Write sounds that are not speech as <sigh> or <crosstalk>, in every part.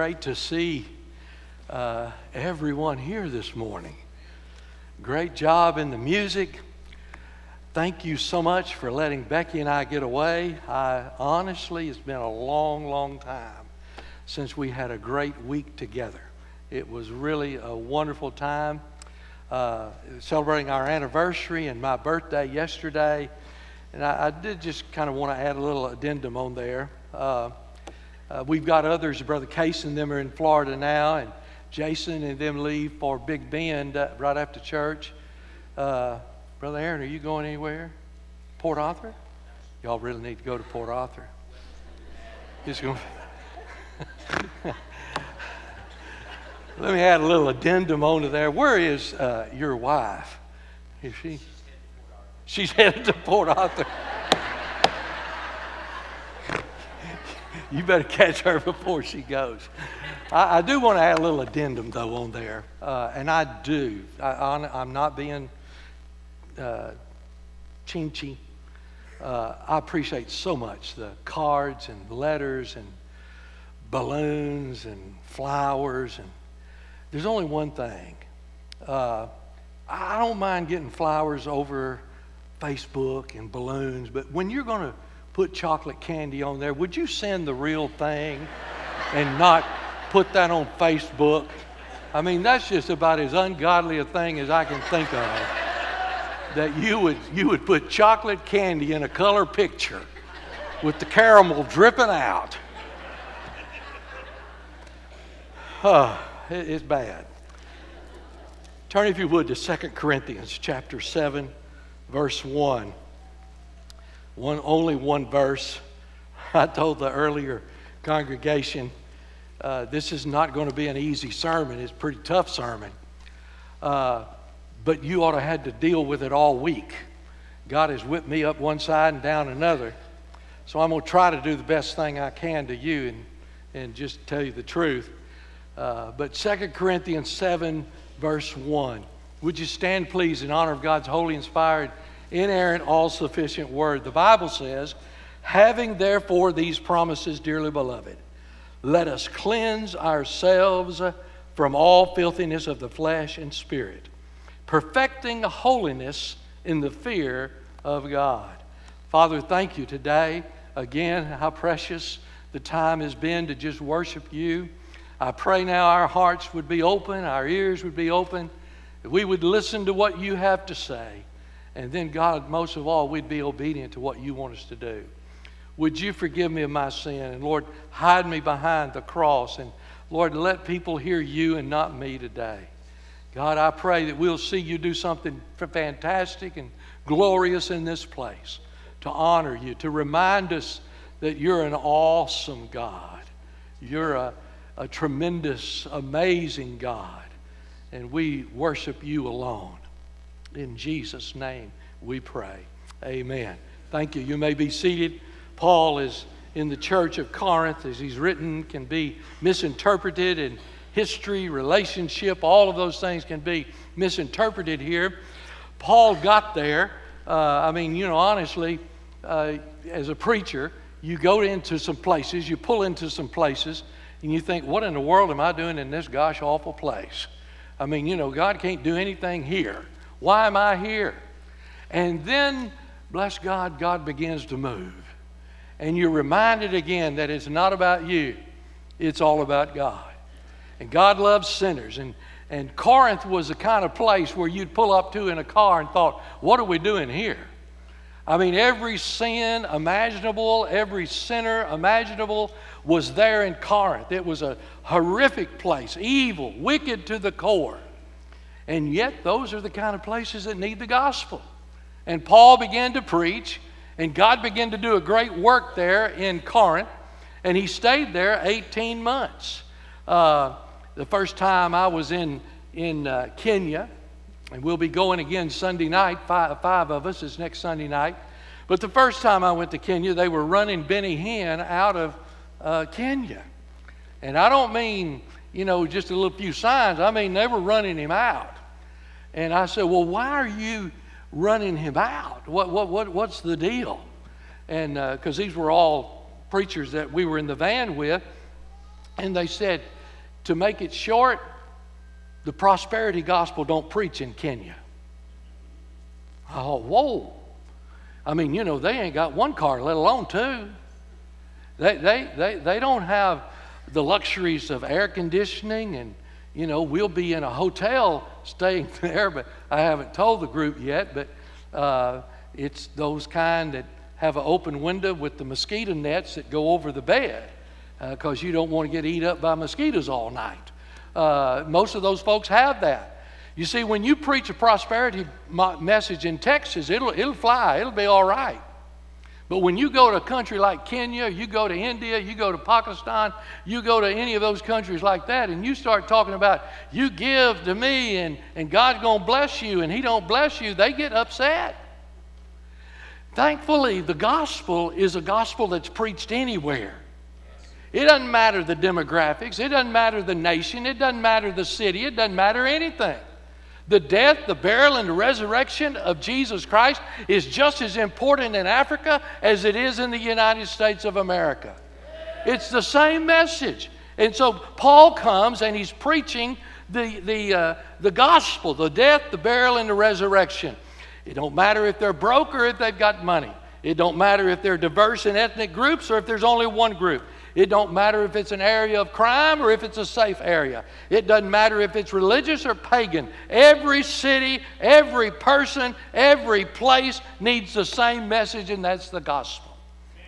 Great to see uh, everyone here this morning. Great job in the music. Thank you so much for letting Becky and I get away. I honestly, it's been a long, long time since we had a great week together. It was really a wonderful time. Uh, celebrating our anniversary and my birthday yesterday. And I, I did just kind of want to add a little addendum on there. Uh, uh, we've got others, Brother Case and them are in Florida now, and Jason and them leave for Big Bend uh, right after church. Uh, Brother Aaron, are you going anywhere? Port Arthur? Y'all really need to go to Port Arthur. Going. <laughs> Let me add a little addendum onto there. Where is uh, your wife? Is she? She's headed to Port Arthur. You better catch her before she goes. I, I, do want to add a little addendum, though, on there. Uh, and I do. I, am not being uh, chinchy. Uh, I appreciate so much the cards and letters and balloons and flowers. And there's only one thing. Uh, I don't mind getting flowers over Facebook and balloons, but when you're going to put chocolate candy on there, would you send the real thing and not put that on Facebook? I mean, that's just about as ungodly a thing as I can think of. That you would, you would put chocolate candy in a color picture with the caramel dripping out. Oh, it's bad. Turn, if you would, to 2 Corinthians chapter 7, verse 1 one, only one verse. <laughs> I told the earlier congregation uh, this is not going to be an easy sermon. It's a pretty tough sermon. Uh, but you ought to had to deal with it all week. God has whipped me up one side and down another. So I'm going to try to do the best thing I can to you and, and just tell you the truth. Uh, but 2 Corinthians 7, verse 1. Would you stand, please, in honor of God's holy, inspired, inerrant, all sufficient word. The Bible says, having therefore these promises, dearly beloved, let us cleanse ourselves from all filthiness of the flesh and spirit, perfecting holiness in the fear of God. Father, thank you today. Again, how precious the time has been to just worship you. I pray now our hearts would be open, our ears would be open, we would listen to what you have to say. And then, God, most of all, we'd be obedient to what you want us to do. Would you forgive me of my sin? And Lord, hide me behind the cross. And Lord, let people hear you and not me today. God, I pray that we'll see you do something fantastic and glorious in this place to honor you, to remind us that you're an awesome God. You're a, a tremendous, amazing God. And we worship you alone. In Jesus' name we pray. Amen. Thank you. You may be seated. Paul is in the church of Corinth, as he's written, can be misinterpreted, and history, relationship, all of those things can be misinterpreted here. Paul got there. Uh, I mean, you know, honestly, uh, as a preacher, you go into some places, you pull into some places, and you think, what in the world am I doing in this gosh awful place? I mean, you know, God can't do anything here. Why am I here? And then, bless God, God begins to move. And you're reminded again that it's not about you, it's all about God. And God loves sinners. And, and Corinth was the kind of place where you'd pull up to in a car and thought, what are we doing here? I mean, every sin imaginable, every sinner imaginable was there in Corinth. It was a horrific place, evil, wicked to the core. And yet, those are the kind of places that need the gospel. And Paul began to preach, and God began to do a great work there in Corinth, and he stayed there 18 months. Uh, the first time I was in, in uh, Kenya, and we'll be going again Sunday night, five, five of us, is next Sunday night. But the first time I went to Kenya, they were running Benny Hinn out of uh, Kenya. And I don't mean, you know, just a little few signs, I mean, they were running him out. And I said, Well, why are you running him out? What, what, what, what's the deal? And because uh, these were all preachers that we were in the van with. And they said, to make it short, the prosperity gospel don't preach in Kenya. Oh, whoa. I mean, you know, they ain't got one car, let alone two. They, they, they, they don't have the luxuries of air conditioning and, you know, we'll be in a hotel staying <laughs> there, but I haven't told the group yet, but uh, it's those kind that have an open window with the mosquito nets that go over the bed because uh, you don't want to get eat up by mosquitoes all night. Uh, most of those folks have that. You see, when you preach a prosperity message in Texas, it'll, it'll fly, it'll be all right. But when you go to a country like Kenya, you go to India, you go to Pakistan, you go to any of those countries like that, and you start talking about you give to me and, and God's gonna bless you, and He don't bless you, they get upset. Thankfully, the gospel is a gospel that's preached anywhere. It doesn't matter the demographics, it doesn't matter the nation, it doesn't matter the city, it doesn't matter anything. The death, the burial, and the resurrection of Jesus Christ is just as important in Africa as it is in the United States of America. It's the same message. And so Paul comes and he's preaching the, the, uh, the gospel, the death, the burial, and the resurrection. It don't matter if they're broke or if they've got money. It don't matter if they're diverse in ethnic groups or if there's only one group. It don't matter if it's an area of crime or if it's a safe area. It doesn't matter if it's religious or pagan. Every city, every person, every place needs the same message, and that's the gospel.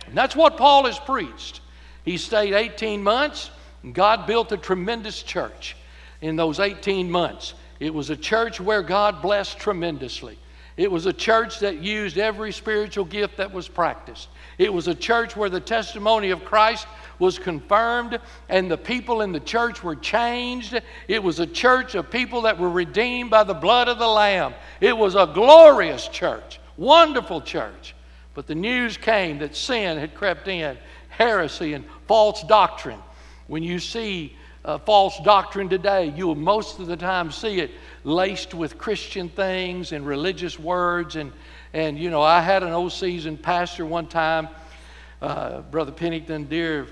And that's what Paul has preached. He stayed 18 months, and God built a tremendous church in those 18 months. It was a church where God blessed tremendously. It was a church that used every spiritual gift that was practiced. It was a church where the testimony of Christ was confirmed and the people in the church were changed. It was a church of people that were redeemed by the blood of the Lamb. It was a glorious church, wonderful church. But the news came that sin had crept in, heresy and false doctrine. When you see uh, false doctrine today, you'll most of the time see it laced with Christian things and religious words. And, and you know, I had an old seasoned pastor one time, uh, Brother Pennington, dear,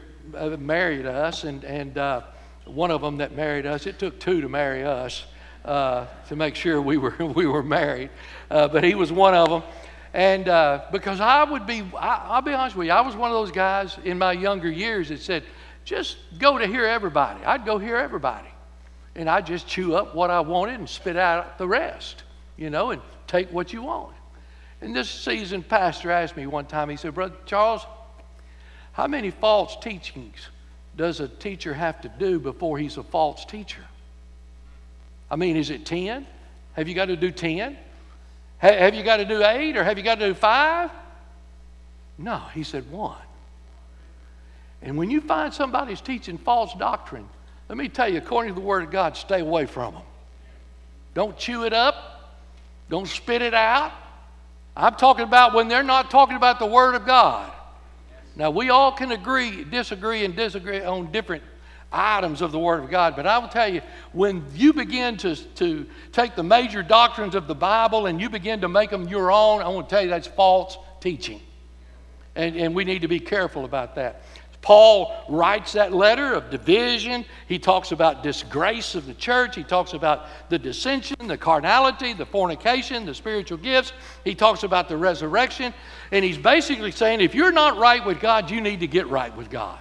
married us, and, and uh, one of them that married us, it took two to marry us uh, to make sure we were, <laughs> we were married, uh, but he was one of them. And uh, because I would be, I, will be honest with you, I was one of those guys in my younger years that said, just go to hear everybody. I'd go hear everybody and I'd just chew up what I wanted and spit out the rest, you know, and take what you want. And this seasoned pastor asked me one time, he said, Brother Charles, how many false teachings does a teacher have to do before he's a false teacher? I mean, is it 10? Have you got to do 10? Have you got to do 8 or have you got to do 5? No, he said 1. And when you find somebody's teaching false doctrine, let me tell you, according to the Word of God, stay away from them. Don't chew it up, don't spit it out. I'm talking about when they're not talking about the Word of God. Now, we all can agree, disagree, and disagree on different items of the Word of God, but I will tell you, when you begin to, to take the major doctrines of the Bible and you begin to make them your own, I want to tell you that's false teaching. And, and we need to be careful about that. Paul writes that letter of division. He talks about disgrace of the church. He talks about the dissension, the carnality, the fornication, the spiritual gifts. He talks about the resurrection. And he's basically saying if you're not right with God, you need to get right with God.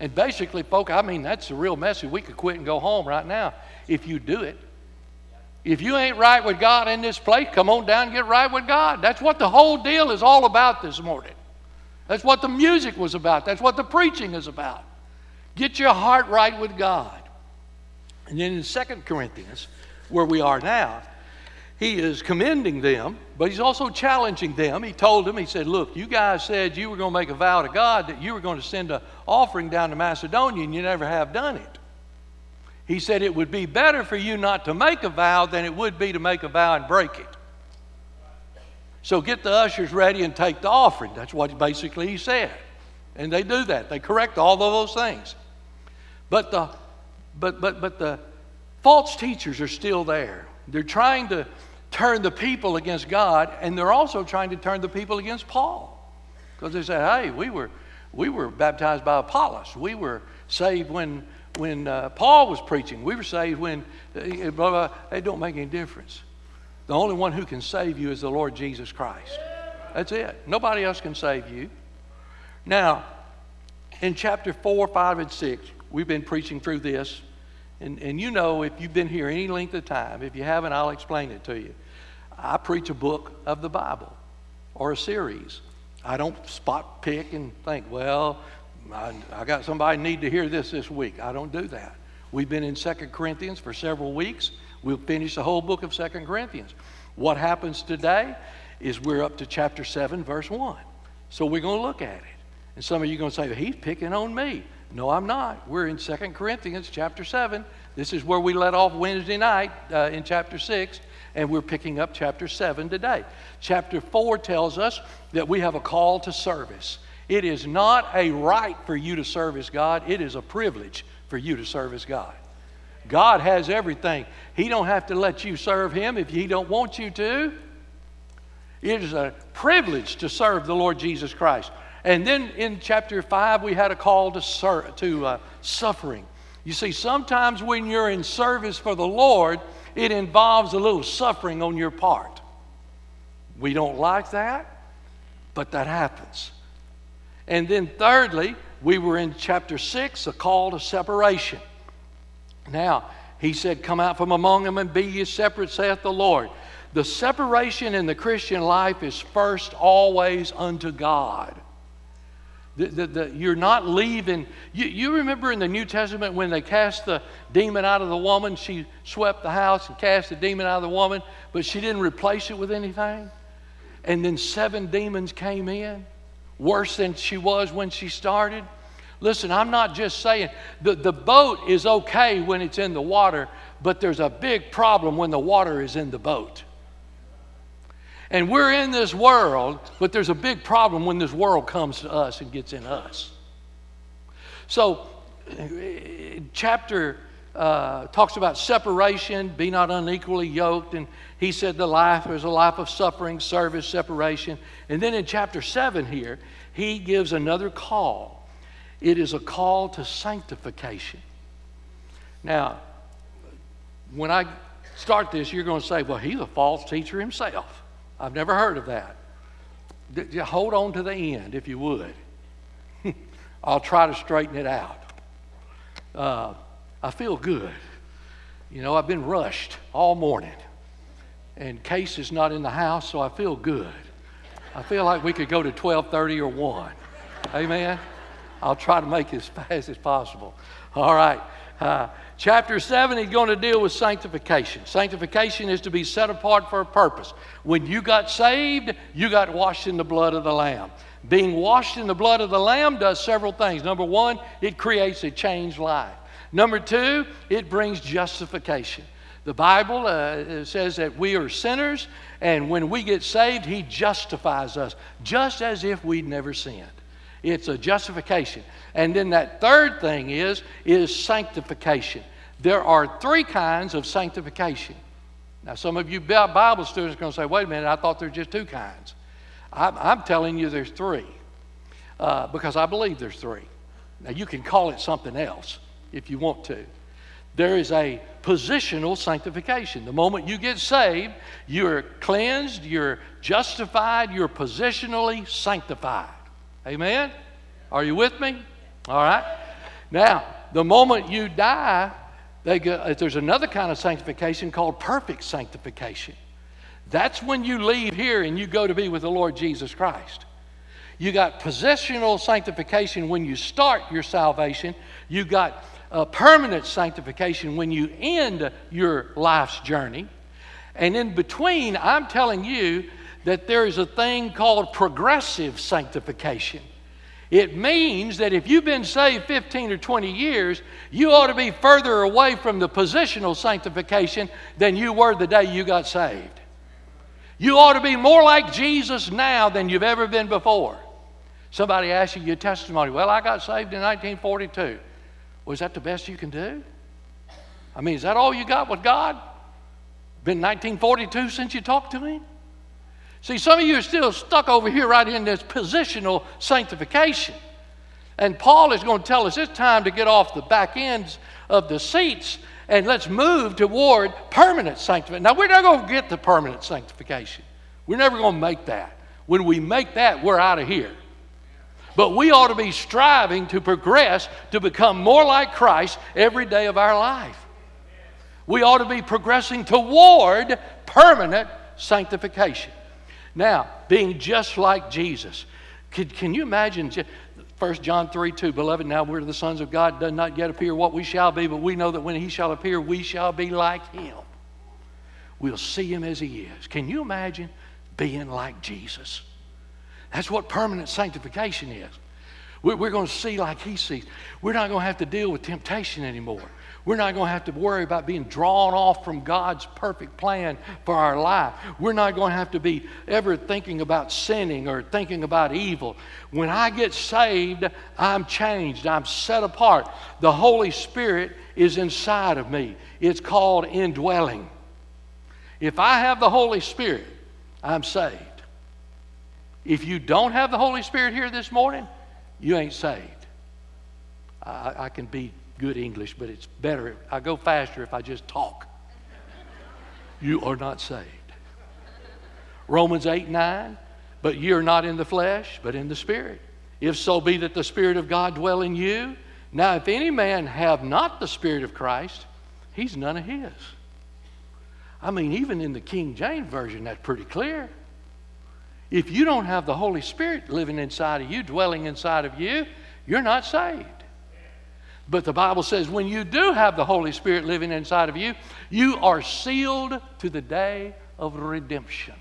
And basically, folk, I mean, that's the real message. We could quit and go home right now if you do it. If you ain't right with God in this place, come on down and get right with God. That's what the whole deal is all about this morning. That's what the music was about. That's what the preaching is about. Get your heart right with God. And then in Second Corinthians, where we are now, he is commending them, but he's also challenging them. He told them, he said, Look, you guys said you were going to make a vow to God that you were going to send an offering down to Macedonia, and you never have done it. He said it would be better for you not to make a vow than it would be to make a vow and break it. So get the ushers ready and take the offering. That's what basically he said. And they do that. They correct all of those things. But the but but but the false teachers are still there. They're trying to turn the people against God, and they're also trying to turn the people against Paul. Because they say, hey, we were we were baptized by Apollos. We were saved when, when uh, Paul was preaching. We were saved when, uh, blah, blah, it don't make any difference. The only one who can save you is the Lord Jesus Christ. That's it. Nobody else can save you. Now, in chapter 4, 5, and 6, we've been preaching through this. And, and you know, if you've been here any length of time, if you haven't, I'll explain it to you. I preach a book of the Bible or a series. I don't spot pick and think, well, I, I got somebody need to hear this this week. I don't do that. We've been in Second Corinthians for several weeks. We'll finish the whole book of Second Corinthians. What happens today is we're up to chapter 7, verse 1. So we're going to look at it. And some of you are going to say, he's picking on me. No, I'm not. We're in Second Corinthians chapter 7. This is where we let off Wednesday night uh, in chapter 6 and we're picking up chapter 7 today. Chapter 4 tells us that we have a call to service. It is not a right for you to service God, it is a privilege for you to service God. God has everything. He don't have to let you serve him if he don't want you to. It is a privilege to serve the Lord Jesus Christ. And then in chapter 5, we had a call to, to uh, suffering. You see, sometimes when you're in service for the Lord, it involves a little suffering on your part. We don't like that, but that happens. And then, thirdly, we were in chapter 6, a call to separation. Now, he said, Come out from among them and be ye separate, saith the Lord. The separation in the Christian life is first always unto God. The, the, the, you're not leaving. You, you remember in the New Testament when they cast the demon out of the woman, she swept the house and cast the demon out of the woman, but she didn't replace it with anything? And then seven demons came in, worse than she was when she started. Listen, I'm not just saying the, the boat is okay when it's in the water, but there's a big problem when the water is in the boat. And we're in this world, but there's a big problem when this world comes to us and gets in us. So, <clears throat> chapter uh, talks about separation, be not unequally yoked. And he said the life is a life of suffering, service, separation. And then in chapter 7 here, he gives another call. It is a call to sanctification. Now, when I start this, you're going to say, well, he's a false teacher himself. I've never heard of that. hold on to the end if you would. <laughs> I'll try to straighten it out. Uh, I feel good. You know, I've been rushed all morning, and Case is not in the house, so I feel good. I feel like we could go to 12:30 or 1. Amen. I'll try to make it as <laughs> fast as possible. All right. Uh, Chapter 7, is going to deal with sanctification. Sanctification is to be set apart for a purpose. When you got saved, you got washed in the blood of the Lamb. Being washed in the blood of the Lamb does several things. Number one, it creates a changed life. Number two, it brings justification. The Bible uh, says that we are sinners, and when we get saved, He justifies us, just as if we'd never sinned. It's a justification. And then that third thing is, is sanctification. There are three kinds of sanctification. Now, some of you Bible students are going to say, wait a minute, I thought there's just two kinds. I'm, I'm telling you there's three uh, because I believe there's three. Now, you can call it something else if you want to. There is a positional sanctification. The moment you get saved, you're cleansed, you're justified, you're positionally sanctified. Amen? Are you with me? All right? Now, the moment you die, go, uh, there's another kind of sanctification called perfect sanctification. That's when you leave here and you go to be with the Lord Jesus Christ. You got positional sanctification when you start your salvation. You got a permanent sanctification when you end your life's journey. And in between, I'm telling you that there is a thing called progressive sanctification. It means that if you've been saved 15 or 20 years, you ought to be further away from the positional sanctification than you were the day you got saved. You ought to be more like Jesus now than you've ever been before. Somebody asks you your testimony. Well, I got saved in 1942. Was that the best you can do? I mean, is that all you got with God? Been 1942 since you talked to Him? See, some of you are still stuck over here right in this positional sanctification. And Paul is going to tell us it's time to get off the back ends of the seats and let's move toward permanent sanctification. Now, we're not going to get to permanent sanctification. We're never going to make that. When we make that, we're out of here. But we ought to be striving to progress to become more like Christ every day of our life. We ought to be progressing toward permanent sanctification. Now, being just like Jesus. Can, can you imagine 1 John 3 2, Beloved, now we're the sons of God, does not yet appear what we shall be, but we know that when he shall appear, we shall be like him. We'll see him as he is. Can you imagine being like Jesus? That's what permanent sanctification is. We're, we're going to see like he sees. We're not going to have to deal with temptation anymore. We're not going to have to worry about being drawn off from God's perfect plan for our life. We're not going to have to be ever thinking about sinning or thinking about evil. When I get saved, I'm changed. I'm set apart. The Holy Spirit is inside of me. It's called indwelling. If I have the Holy Spirit, I'm saved. If you don't have the Holy Spirit here this morning, you ain't saved. I, I can be good English, but it's better. I go faster if I just talk. You are not saved. Romans 8 9, but ye are not in the flesh, but in the Spirit. If so be that the Spirit of God dwell in you. Now, if any man have not the Spirit of Christ, he's none of his. I mean, even in the King James Version, that's pretty clear. If you don't have the Holy Spirit living inside of you, dwelling inside of you, you're not saved. But the Bible says when you do have the Holy Spirit living inside of you, you are sealed to the day of redemption.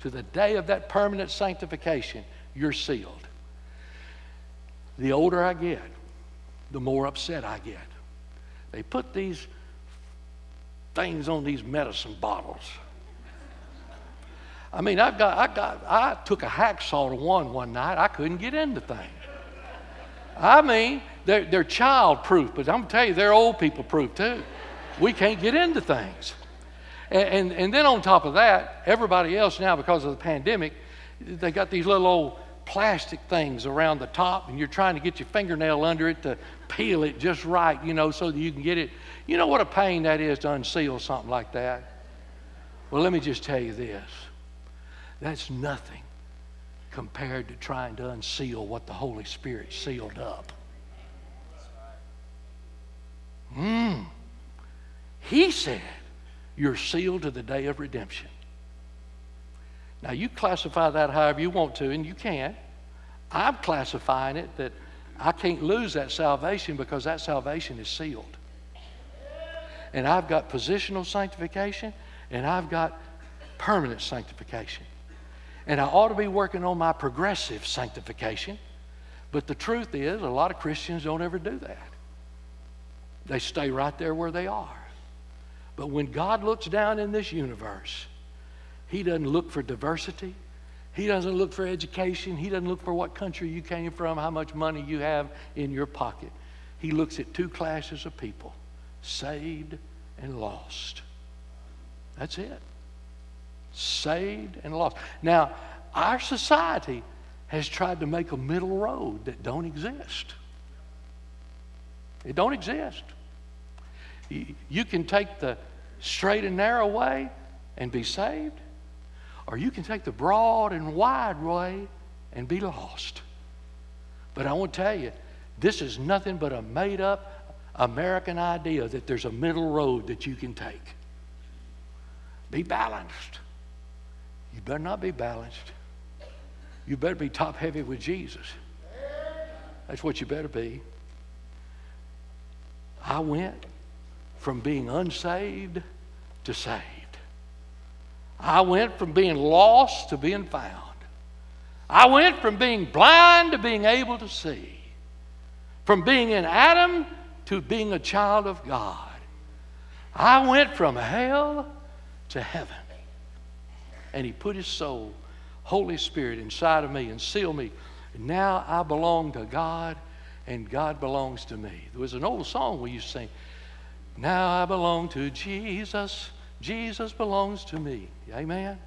To the day of that permanent sanctification, you're sealed. The older I get, the more upset I get. They put these things on these medicine bottles. I mean, I've got, I got, I took a hacksaw to one one night. I couldn't get in the thing. I mean, they're, they're child proof, but I'm going to tell you, they're old people proof too. We can't get into things. And, and, and then on top of that, everybody else now, because of the pandemic, they got these little old plastic things around the top, and you're trying to get your fingernail under it to peel it just right, you know, so that you can get it. You know what a pain that is to unseal something like that? Well, let me just tell you this that's nothing compared to trying to unseal what the Holy Spirit sealed up. Mm. He said, You're sealed to the day of redemption. Now, you classify that however you want to, and you can. I'm classifying it that I can't lose that salvation because that salvation is sealed. And I've got positional sanctification and I've got permanent sanctification. And I ought to be working on my progressive sanctification. But the truth is, a lot of Christians don't ever do that. They stay right there where they are. But when God looks down in this universe, He doesn't look for diversity. He doesn't look for education. He doesn't look for what country you came from, how much money you have in your pocket. He looks at two classes of people saved and lost. That's it. Saved and lost. Now, our society has tried to make a middle road that don't exist. It don't exist. You can take the straight and narrow way and be saved, or you can take the broad and wide way and be lost. But I want to tell you, this is nothing but a made up American idea that there's a middle road that you can take. Be balanced. You better not be balanced. You better be top heavy with Jesus. That's what you better be. I went from being unsaved to saved. I went from being lost to being found. I went from being blind to being able to see. From being in Adam to being a child of God. I went from hell to heaven. And He put His soul, Holy Spirit, inside of me and sealed me. Now I belong to God and God belongs to me. There was an old song we used to sing. Now I belong to Jesus. Jesus belongs to me. Amen.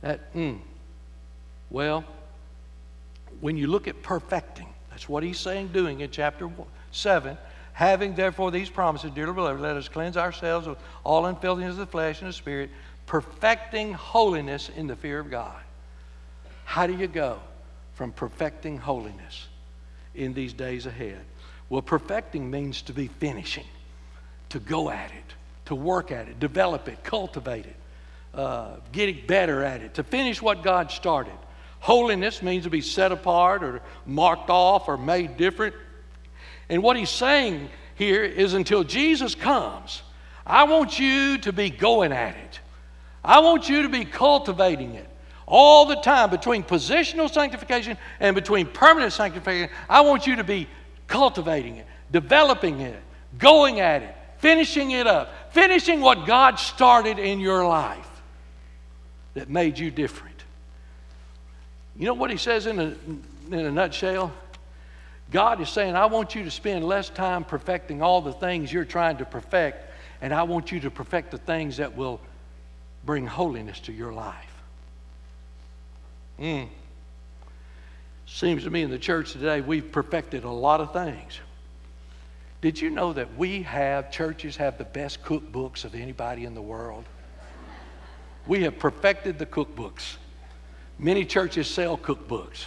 That mm, well, when you look at perfecting, that's what he's saying doing in chapter 7. Having therefore these promises, dearly beloved, let us cleanse ourselves of all unfilthiness of the flesh and the spirit, perfecting holiness in the fear of God. How do you go from perfecting holiness in these days ahead? Well, perfecting means to be finishing, to go at it, to work at it, develop it, cultivate it, uh, better at it, to finish what God started. Holiness means to be set apart or marked off or made different. And what he's saying here is until Jesus comes, I want you to be going at it. I want you to be cultivating it all the time between positional sanctification and between permanent sanctification. I want you to be cultivating it, developing it, going at it, finishing it up, finishing what God started in your life that made you different. You know what he says in a, in a nutshell? God is saying, I want you to spend less time perfecting all the things you're trying to perfect, and I want you to perfect the things that will bring holiness to your life. Mm. Seems to me in the church today, we've perfected a lot of things. Did you know that we have, churches have the best cookbooks of anybody in the world? We have perfected the cookbooks. Many churches sell cookbooks.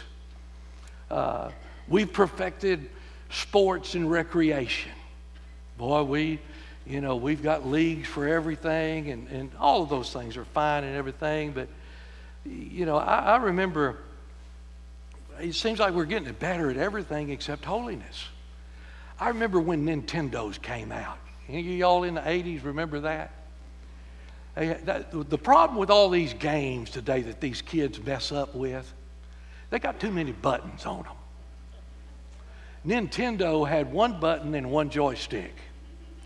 Uh, we've perfected sports and recreation. Boy, we, you know, we've got leagues for everything, and, and all of those things are fine and everything. But, you know, I, I remember it seems like we're getting better at everything except holiness. I remember when Nintendos came out. Any of y'all in the 80s remember that? The problem with all these games today that these kids mess up with, they got too many buttons on them. Nintendo had one button and one joystick,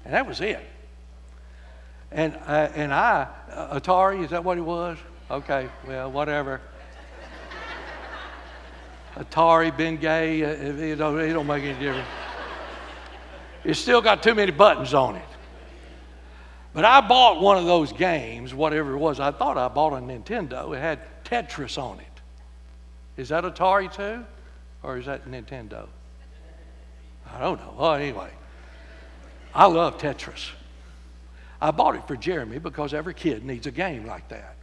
and that was it. And, uh, and I, uh, Atari, is that what it was? Okay, well, whatever. Atari, Bengay, uh, it, don't, it don't make any difference. It's still got too many buttons on it. But I bought one of those games, whatever it was. I thought I bought a Nintendo. It had Tetris on it. Is that Atari too? Or is that Nintendo? I don't know. Well, anyway, I love Tetris. I bought it for Jeremy because every kid needs a game like that.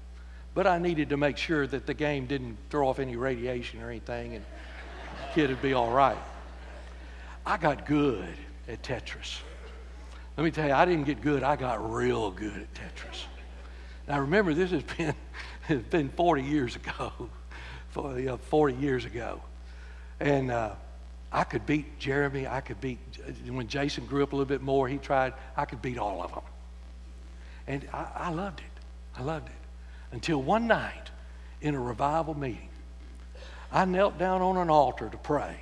But I needed to make sure that the game didn't throw off any radiation or anything and the kid would be all right. I got good at Tetris. Let me tell you, I didn't get good. I got real good at Tetris. Now remember, this has been, <laughs> has been 40 years ago, <laughs> 40 years ago. And uh, I could beat Jeremy. I could beat, when Jason grew up a little bit more, he tried, I could beat all of them. And I, I loved it. I loved it. Until one night in a revival meeting, I knelt down on an altar to pray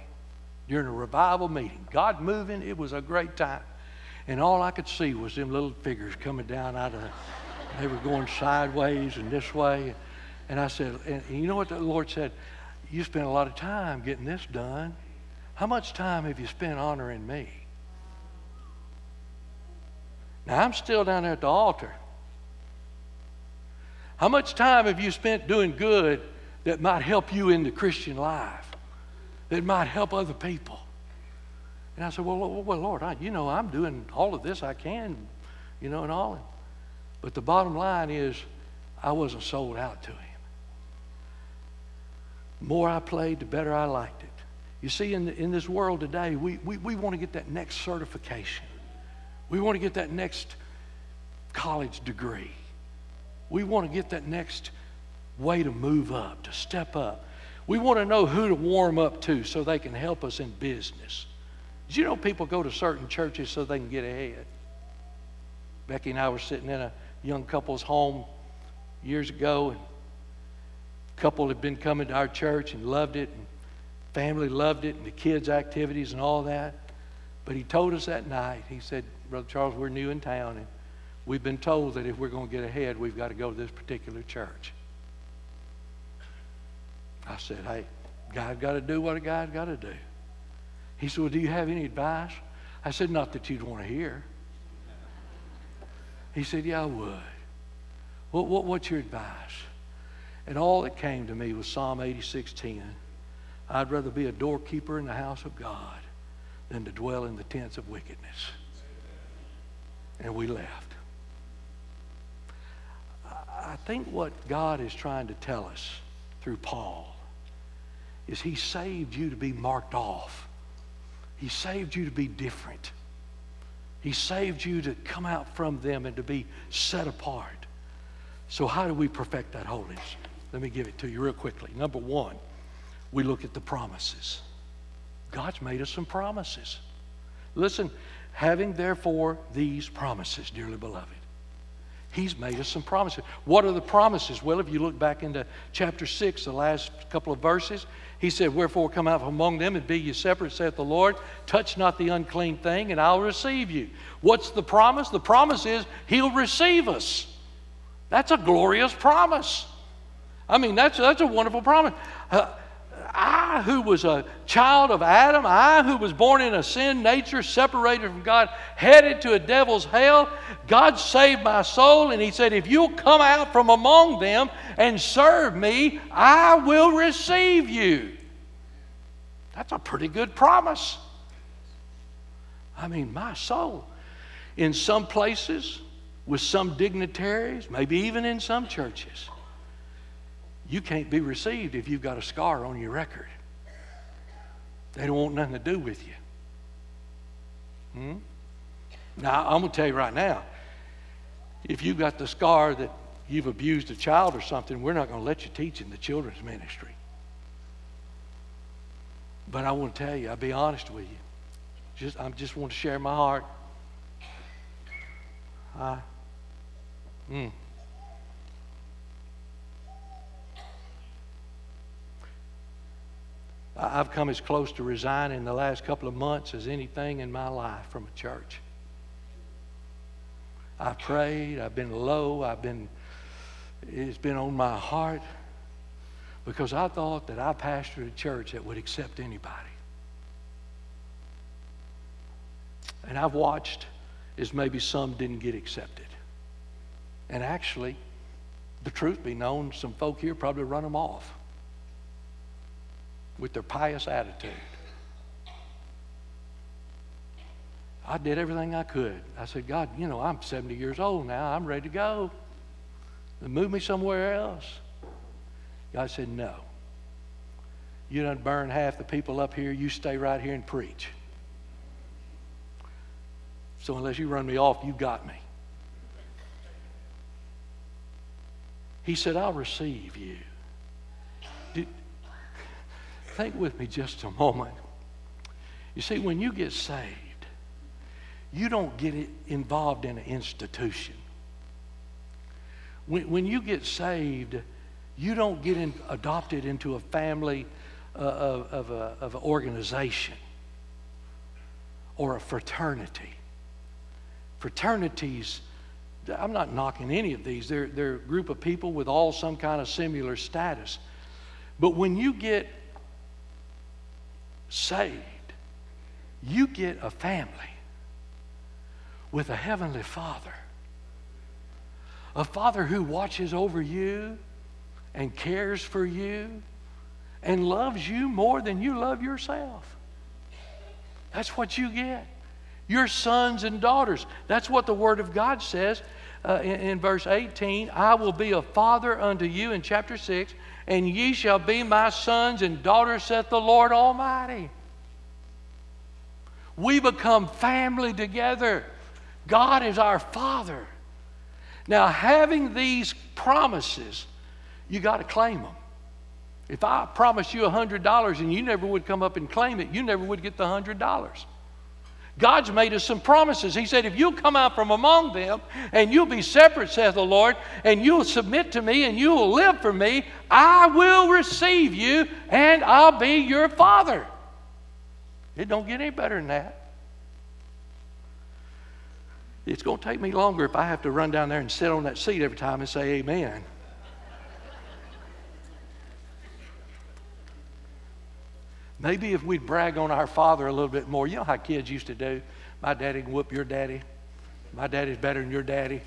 during a revival meeting. God moving, it was a great time. And all I could see was them little figures coming down out of, they were going sideways and this way. And I said, and you know what the Lord said? You spent a lot of time getting this done. How much time have you spent honoring me? Now, I'm still down there at the altar. How much time have you spent doing good that might help you in the Christian life, that might help other people? And I said, well, well, Lord, I, you know, I'm doing all of this I can, you know, and all. But the bottom line is, I wasn't sold out to Him. The more I played, the better I liked it. You see, in, the, in this world today, we, we, we want to get that next certification. We want to get that next college degree. We want to get that next way to move up, to step up. We want to know who to warm up to so they can help us in business. Did you know people go to certain churches so they can get ahead? Becky and I were sitting in a young couple's home years ago, and a couple had been coming to our church and loved it, and family loved it, and the kids' activities and all that. But he told us that night, he said, Brother Charles, we're new in town, and we've been told that if we're going to get ahead, we've got to go to this particular church. I said, hey, God got to do what a God's got to do. He said, Well, do you have any advice? I said, Not that you'd want to hear. He said, Yeah, I would. What, what, what's your advice? And all that came to me was Psalm 86:10. I'd rather be a doorkeeper in the house of God than to dwell in the tents of wickedness. And we left. I think what God is trying to tell us through Paul is He saved you to be marked off. He saved you to be different. He saved you to come out from them and to be set apart. So, how do we perfect that holiness? Let me give it to you real quickly. Number one, we look at the promises. God's made us some promises. Listen, having therefore these promises, dearly beloved, He's made us some promises. What are the promises? Well, if you look back into chapter 6, the last couple of verses, he said, Wherefore come out from among them and be ye separate, saith the Lord. Touch not the unclean thing, and I'll receive you. What's the promise? The promise is He'll receive us. That's a glorious promise. I mean, that's, that's a wonderful promise. Uh, I, who was a child of Adam, I, who was born in a sin nature, separated from God, headed to a devil's hell, God saved my soul, and He said, If you'll come out from among them and serve me, I will receive you. That's a pretty good promise. I mean, my soul. In some places, with some dignitaries, maybe even in some churches, you can't be received if you've got a scar on your record. They don't want nothing to do with you. Hmm? Now, I'm going to tell you right now if you've got the scar that you've abused a child or something, we're not going to let you teach in the children's ministry. But I want to tell you, I'll be honest with you. Just, I just want to share my heart. I, mm, I've come as close to resigning in the last couple of months as anything in my life from a church. I've prayed, I've been low, I've been, it's been on my heart because I thought that I pastored a church that would accept anybody. And I've watched as maybe some didn't get accepted. And actually, the truth be known, some folk here probably run them off with their pious attitude. I did everything I could. I said, God, you know, I'm 70 years old now. I'm ready to go. Move me somewhere else. God said, No. You don't burn half the people up here. You stay right here and preach. So unless you run me off, you got me. He said, I'll receive you. Think with me just a moment. You see, when you get saved, you don't get involved in an institution. When, when you get saved, you don't get in, adopted into a family uh, of, of, a, of an organization or a fraternity. Fraternities, I'm not knocking any of these, they're, they're a group of people with all some kind of similar status. But when you get saved, you get a family with a heavenly Father. A Father who watches over you and cares for you and loves you more than you love yourself. That's what you get. Your sons and daughters. That's what the Word of God says uh, in, in verse 18. I will be a father unto you in chapter 6 and ye shall be my sons and daughters, saith the Lord Almighty. We become family together. God is our Father. Now, having these promises, you got to claim them. If I promised you $100 and you never would come up and claim it, you never would get the $100. God's made us some promises. He said, If you'll come out from among them and you'll be separate, saith the Lord, and you'll submit to me and you'll live for me, I will receive you and I'll be your father. It don't get any better than that. It's going to take me longer if I have to run down there and sit on that seat every time and say amen. Maybe if we'd brag on our father a little bit more. You know how kids used to do? My daddy can whoop your daddy. My daddy's better than your daddy.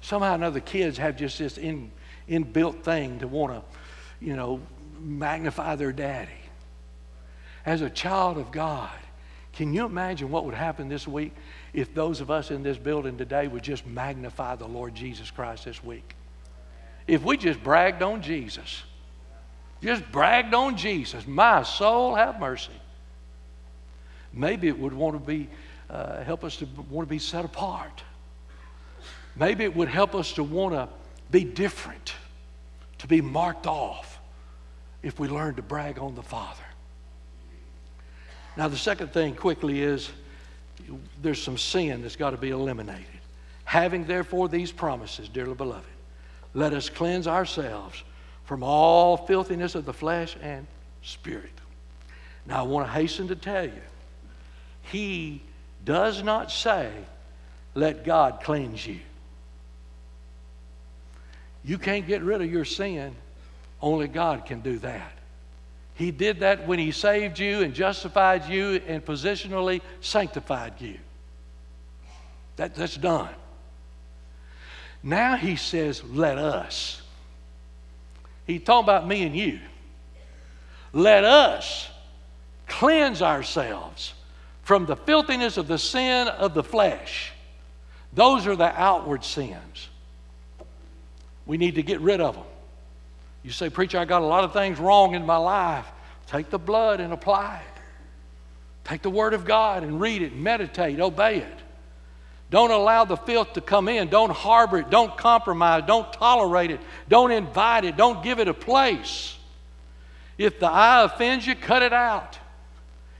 Somehow or another, kids have just this in, inbuilt thing to want to, you know, magnify their daddy. as a child of God. Can you imagine what would happen this week if those of us in this building today would just magnify the Lord Jesus Christ this week? If we just bragged on Jesus, just bragged on Jesus, my soul, have mercy. Maybe it would want to be, uh, help us to want to be set apart. Maybe it would help us to want to be different, to be marked off if we learn to brag on the Father. Now, the second thing quickly is there's some sin that's got to be eliminated. Having therefore these promises, dearly beloved, let us cleanse ourselves from all filthiness of the flesh and spirit. Now, I want to hasten to tell you, he does not say, let God cleanse you. You can't get rid of your sin, only God can do that. He did that when He saved you and justified you and positionally sanctified you. That, that's done. Now He says, let us. He's talking about me and you. Let us cleanse ourselves from the filthiness of the sin of the flesh. Those are the outward sins. We need to get rid of them. You say, Preacher, I got a lot of things wrong in my life. Take the blood and apply it. Take the Word of God and read it, meditate, obey it. Don't allow the filth to come in. Don't harbor it. Don't compromise. Don't tolerate it. Don't invite it. Don't give it a place. If the eye offends you, cut it out.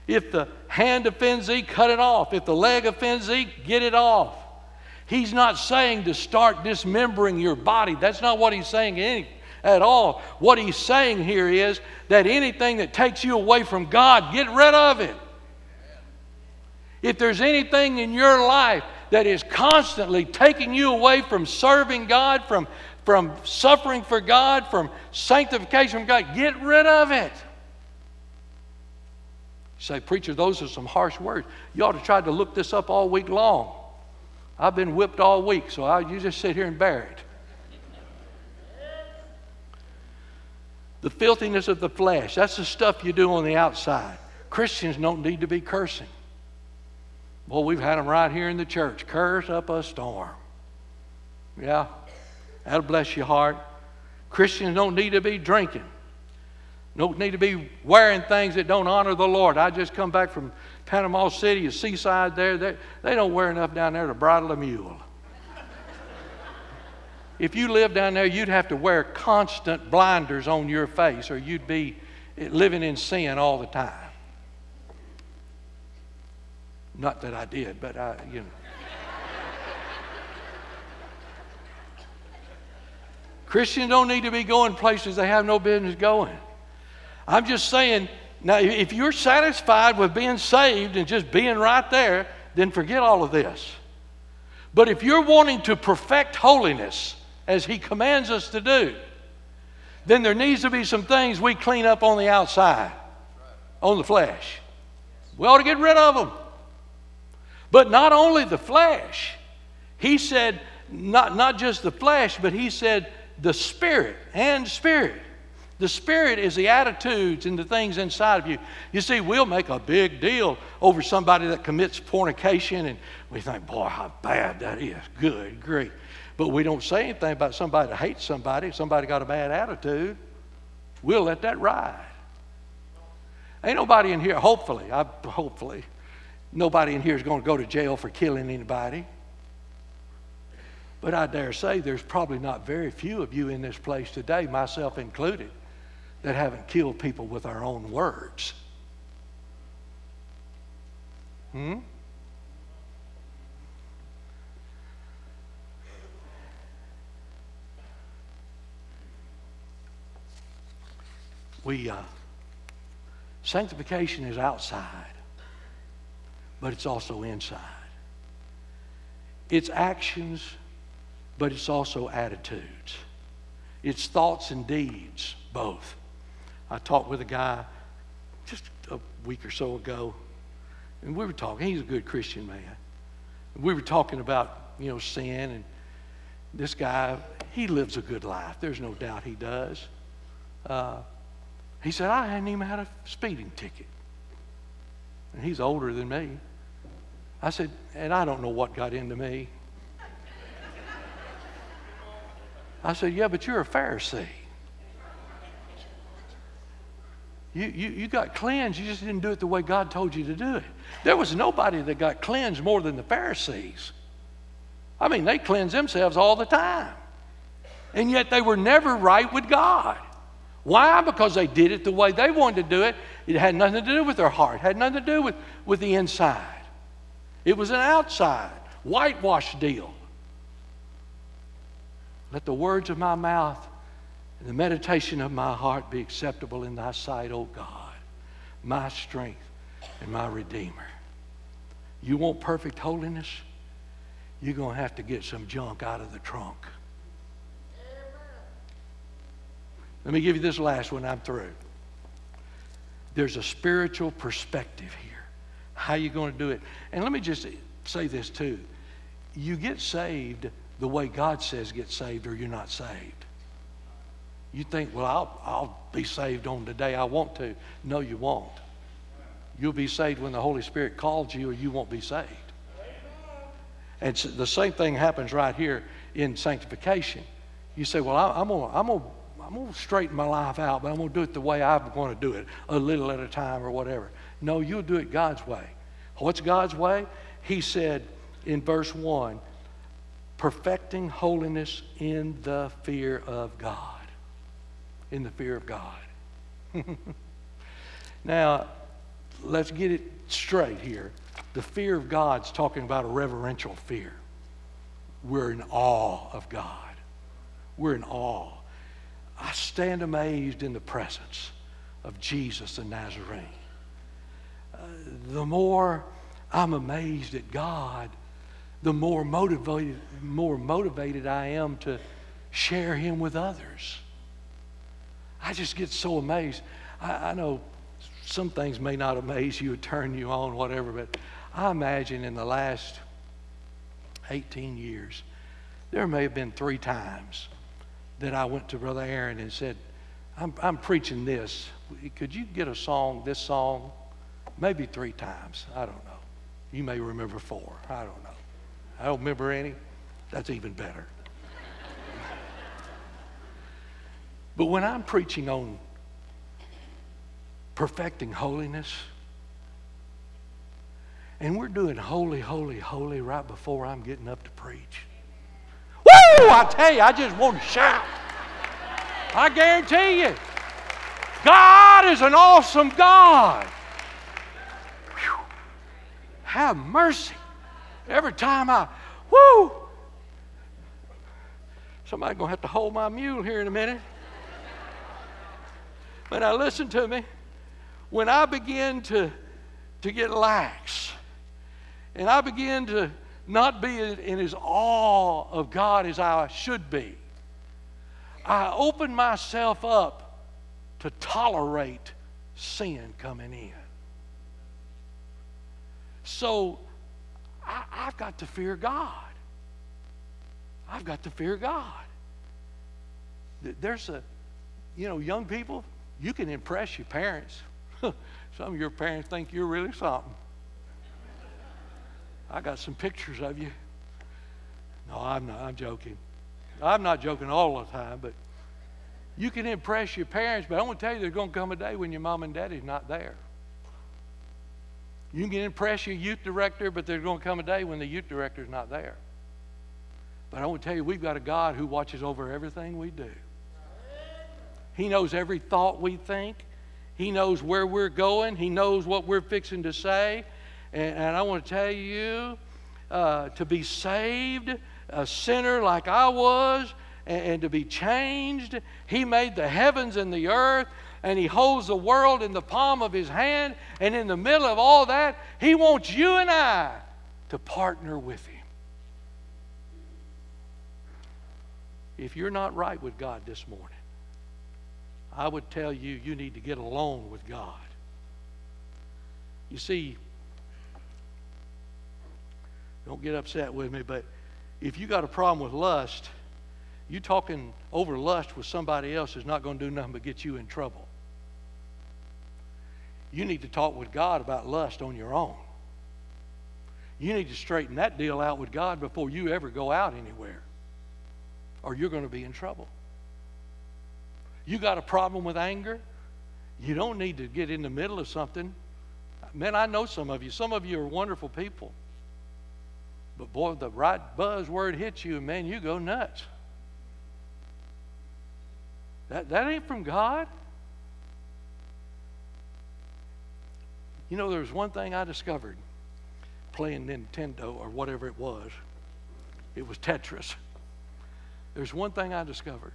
If the hand offends thee, cut it off. If the leg offends thee, get it off. He's not saying to start dismembering your body. That's not what he's saying at all. What he's saying here is that anything that takes you away from God, get rid of it. If there's anything in your life that is constantly taking you away from serving God, from, from suffering for God, from sanctification from God, get rid of it. You say, Preacher, those are some harsh words. You ought to try to look this up all week long. I've been whipped all week, so I, you just sit here and bear it. The filthiness of the flesh, that's the stuff you do on the outside. Christians don't need to be cursing. Well, we've had them right here in the church. Curse up a storm. Yeah, that'll bless your heart. Christians don't need to be drinking. Don't need to be wearing things that don't honor the Lord. I just come back from Panama City, a seaside there. They, they don't wear enough down there to bridle a mule. <laughs> if you live down there, you'd have to wear constant blinders on your face, or you'd be living in sin all the time. Not that I did, but I, you know. Christians don't need to be going places they have no business going. I'm just saying, now, if you're satisfied with being saved and just being right there, then forget all of this. But if you're wanting to perfect holiness, as He commands us to do, then there needs to be some things we clean up on the outside, on the flesh. We ought to get rid of them. But not only the flesh, He said, not, not just the flesh, but He said the spirit and spirit. The Spirit is the attitudes and the things inside of you. You see, we'll make a big deal over somebody that commits fornication, and we think, boy, how bad that is. Good, great. But we don't say anything about somebody that hates somebody, somebody got a bad attitude. We'll let that ride. Ain't nobody in here, hopefully, I, hopefully, nobody in here is going to go to jail for killing anybody. But I dare say there's probably not very few of you in this place today, myself included, that haven't killed people with our own words. Hmm? We, uh, sanctification is outside, but it's also inside. It's actions, but it's also attitudes. It's thoughts and deeds, both. I talked with a guy just a week or so ago, and we were talking. He's a good Christian man. We were talking about, you know, sin, and this guy, he lives a good life. There's no doubt he does. Uh, he said, I hadn't even had a speeding ticket. And he's older than me. I said, And I don't know what got into me. I said, Yeah, but you're a Pharisee. You, you, you got cleansed, you just didn't do it the way God told you to do it. There was nobody that got cleansed more than the Pharisees. I mean, they cleanse themselves all the time. And yet they were never right with God. Why? Because they did it the way they wanted to do it. It had nothing to do with their heart, it had nothing to do with, with the inside. It was an outside, whitewash deal. Let the words of my mouth and the meditation of my heart be acceptable in thy sight, O God, my strength and my Redeemer. You want perfect holiness? You're going to have to get some junk out of the trunk. Let me give you this last one, I'm through. There's a spiritual perspective here. How you going to do it? And let me just say this too. You get saved the way God says get saved, or you're not saved. You think, well, I'll, I'll be saved on the day I want to. No, you won't. You'll be saved when the Holy Spirit calls you, or you won't be saved. And the same thing happens right here in sanctification. You say, well, I'm going to I'm going to straighten my life out, but I'm going to do it the way I'm going to do it, a little at a time or whatever. No, you'll do it God's way. What's God's way? He said in verse 1 perfecting holiness in the fear of God. In the fear of God. <laughs> now, let's get it straight here. The fear of God's talking about a reverential fear. We're in awe of God. We're in awe. I stand amazed in the presence of Jesus the Nazarene. Uh, the more I'm amazed at God, the more motivated, more motivated I am to share Him with others. I just get so amazed. I, I know some things may not amaze you or turn you on, whatever, but I imagine in the last 18 years, there may have been three times that I went to Brother Aaron and said, I'm, I'm preaching this. Could you get a song, this song? Maybe three times. I don't know. You may remember four. I don't know. I don't remember any. That's even better. <laughs> but when I'm preaching on perfecting holiness, and we're doing holy, holy, holy right before I'm getting up to preach. Woo! I tell you, I just want to shout. I guarantee you, God is an awesome God. Whew. Have mercy. Every time I, whoo! Somebody gonna have to hold my mule here in a minute. But now listen to me. When I begin to, to get lax, and I begin to not be in as awe of God as I should be, I open myself up to tolerate sin coming in. So I, have got to fear God. I've got to fear God. There's a, you know, young people, you can impress your parents. <laughs> Some of your parents think you're really something. I got some pictures of you. No, I'm not. I'm joking. I'm not joking all the time, but you can impress your parents, but I want to tell you there's going to come a day when your mom and daddy's not there. You can impress your youth director, but there's going to come a day when the youth director's not there. But I want to tell you, we've got a God who watches over everything we do. He knows every thought we think. He knows where we're going. He knows what we're fixing to say. And, and I want to tell you uh, to be saved, a sinner like I was, and, and to be changed. He made the heavens and the earth and He holds the world in the palm of His hand. And in the middle of all that, He wants you and I to partner with Him. If you're not right with God this morning, I would tell you, you need to get alone with God. You see, don't get upset with me, but if you got a problem with lust, you talking over lust with somebody else is not going to do nothing but get you in trouble. You need to talk with God about lust on your own. You need to straighten that deal out with God before you ever go out anywhere, or you're going to be in trouble. You got a problem with anger? You don't need to get in the middle of something. Man, I know some of you. Some of you are wonderful people. But boy, the right buzzword hits you, man, you go nuts. That, that ain't from God. You know, there's one thing I discovered playing Nintendo or whatever it was. It was Tetris. There's one thing I discovered.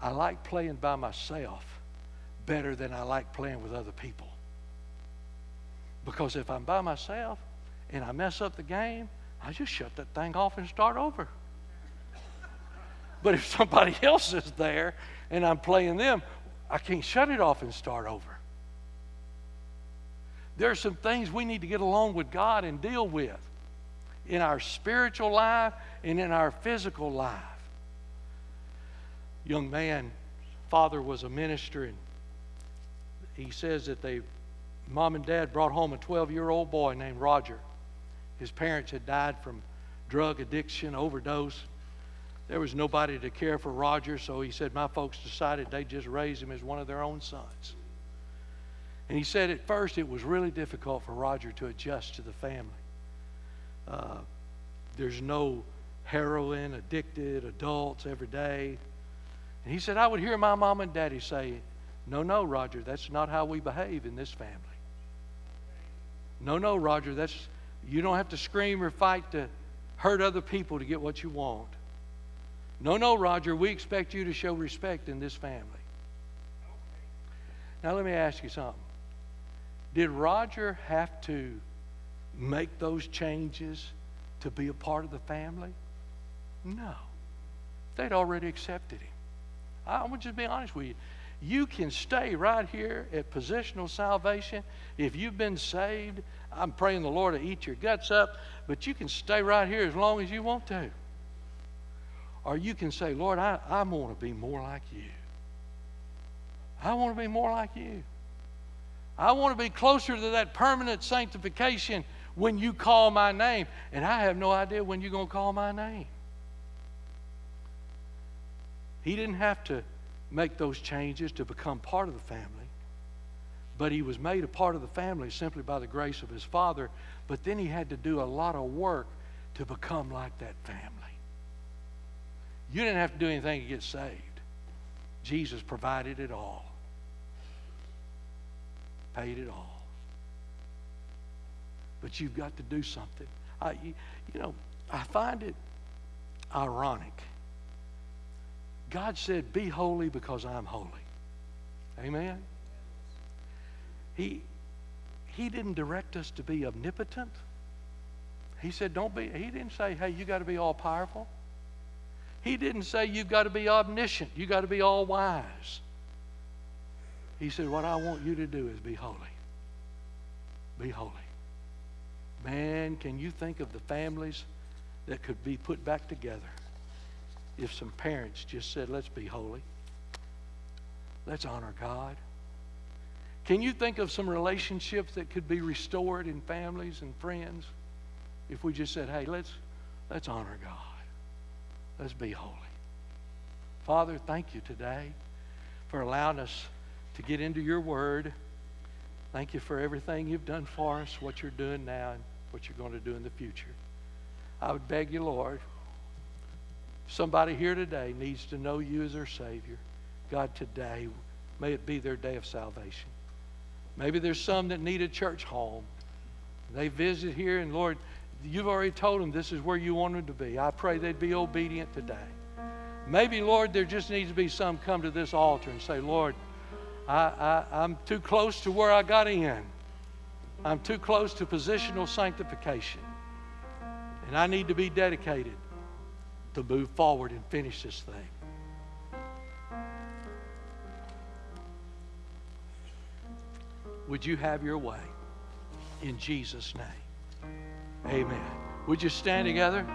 I like playing by myself better than I like playing with other people. Because if I'm by myself and I mess up the game, I just shut that thing off and start over. But if somebody <laughs> else is there and I'm playing them, I can't shut it off and start over. There are some things we need to get along with God and deal with in our spiritual life and in our physical life. Young man, father was a minister, and he says that they, mom and dad brought home a 12 year old boy named Roger. His parents had died from drug addiction, overdose. There was nobody to care for Roger, so he said, My folks decided they'd just raise him as one of their own sons. And he said at first it was really difficult for Roger to adjust to the family. Uh, there's no heroin addicted adults every day. And he said, I would hear my mom and daddy say, No, no, Roger, that's not how we behave in this family. No, no, Roger, that's you don't have to scream or fight to hurt other people to get what you want. No, no, Roger, we expect you to show respect in this family. Now, let me ask you something. Did Roger have to make those changes to be a part of the family? No. They'd already accepted him. I'm going to just be honest with you. You can stay right here at positional salvation. If you've been saved, I'm praying the Lord to eat your guts up, but you can stay right here as long as you want to. Or you can say, Lord, I, I want to be more like you. I want to be more like you. I want to be closer to that permanent sanctification when you call my name. And I have no idea when you're going to call my name. He didn't have to make those changes to become part of the family, but he was made a part of the family simply by the grace of his father. But then he had to do a lot of work to become like that family. You didn't have to do anything to get saved, Jesus provided it all paid it all. But you've got to do something. I, you, know, I find it ironic. God said, Be holy because I'm holy. Amen? He, he didn't direct us to be omnipotent. He said, Don't be, he didn't say, Hey, you got to be all powerful. He didn't say, You've got to be omniscient. You got to be all wise. He said, What I want you to do is be holy. Be holy. Man, can you think of the families that could be put back together if some parents just said, Let's be holy? Let's honor God. Can you think of some relationships that could be restored in families and friends if we just said, Hey, let's, let's honor God? Let's be holy. Father, thank you today for allowing us to get into your word. Thank you for everything you've done for us, what you're doing now, and what you're going to do in the future. I would beg you, Lord, somebody here today needs to know you as their Savior. God, today, may it be their day of salvation. Maybe there's some that need a church home. They visit here, and Lord, you've already told them this is where you want them to be. I pray they'd be obedient today. Maybe, Lord, there just needs to be some come to this altar and say, Lord, I, I, I'm too close to where I got in. I'm too close to positional sanctification. And I need to be dedicated to move forward and finish this thing. Would you have your way in Jesus' name? Amen. Would you stand together?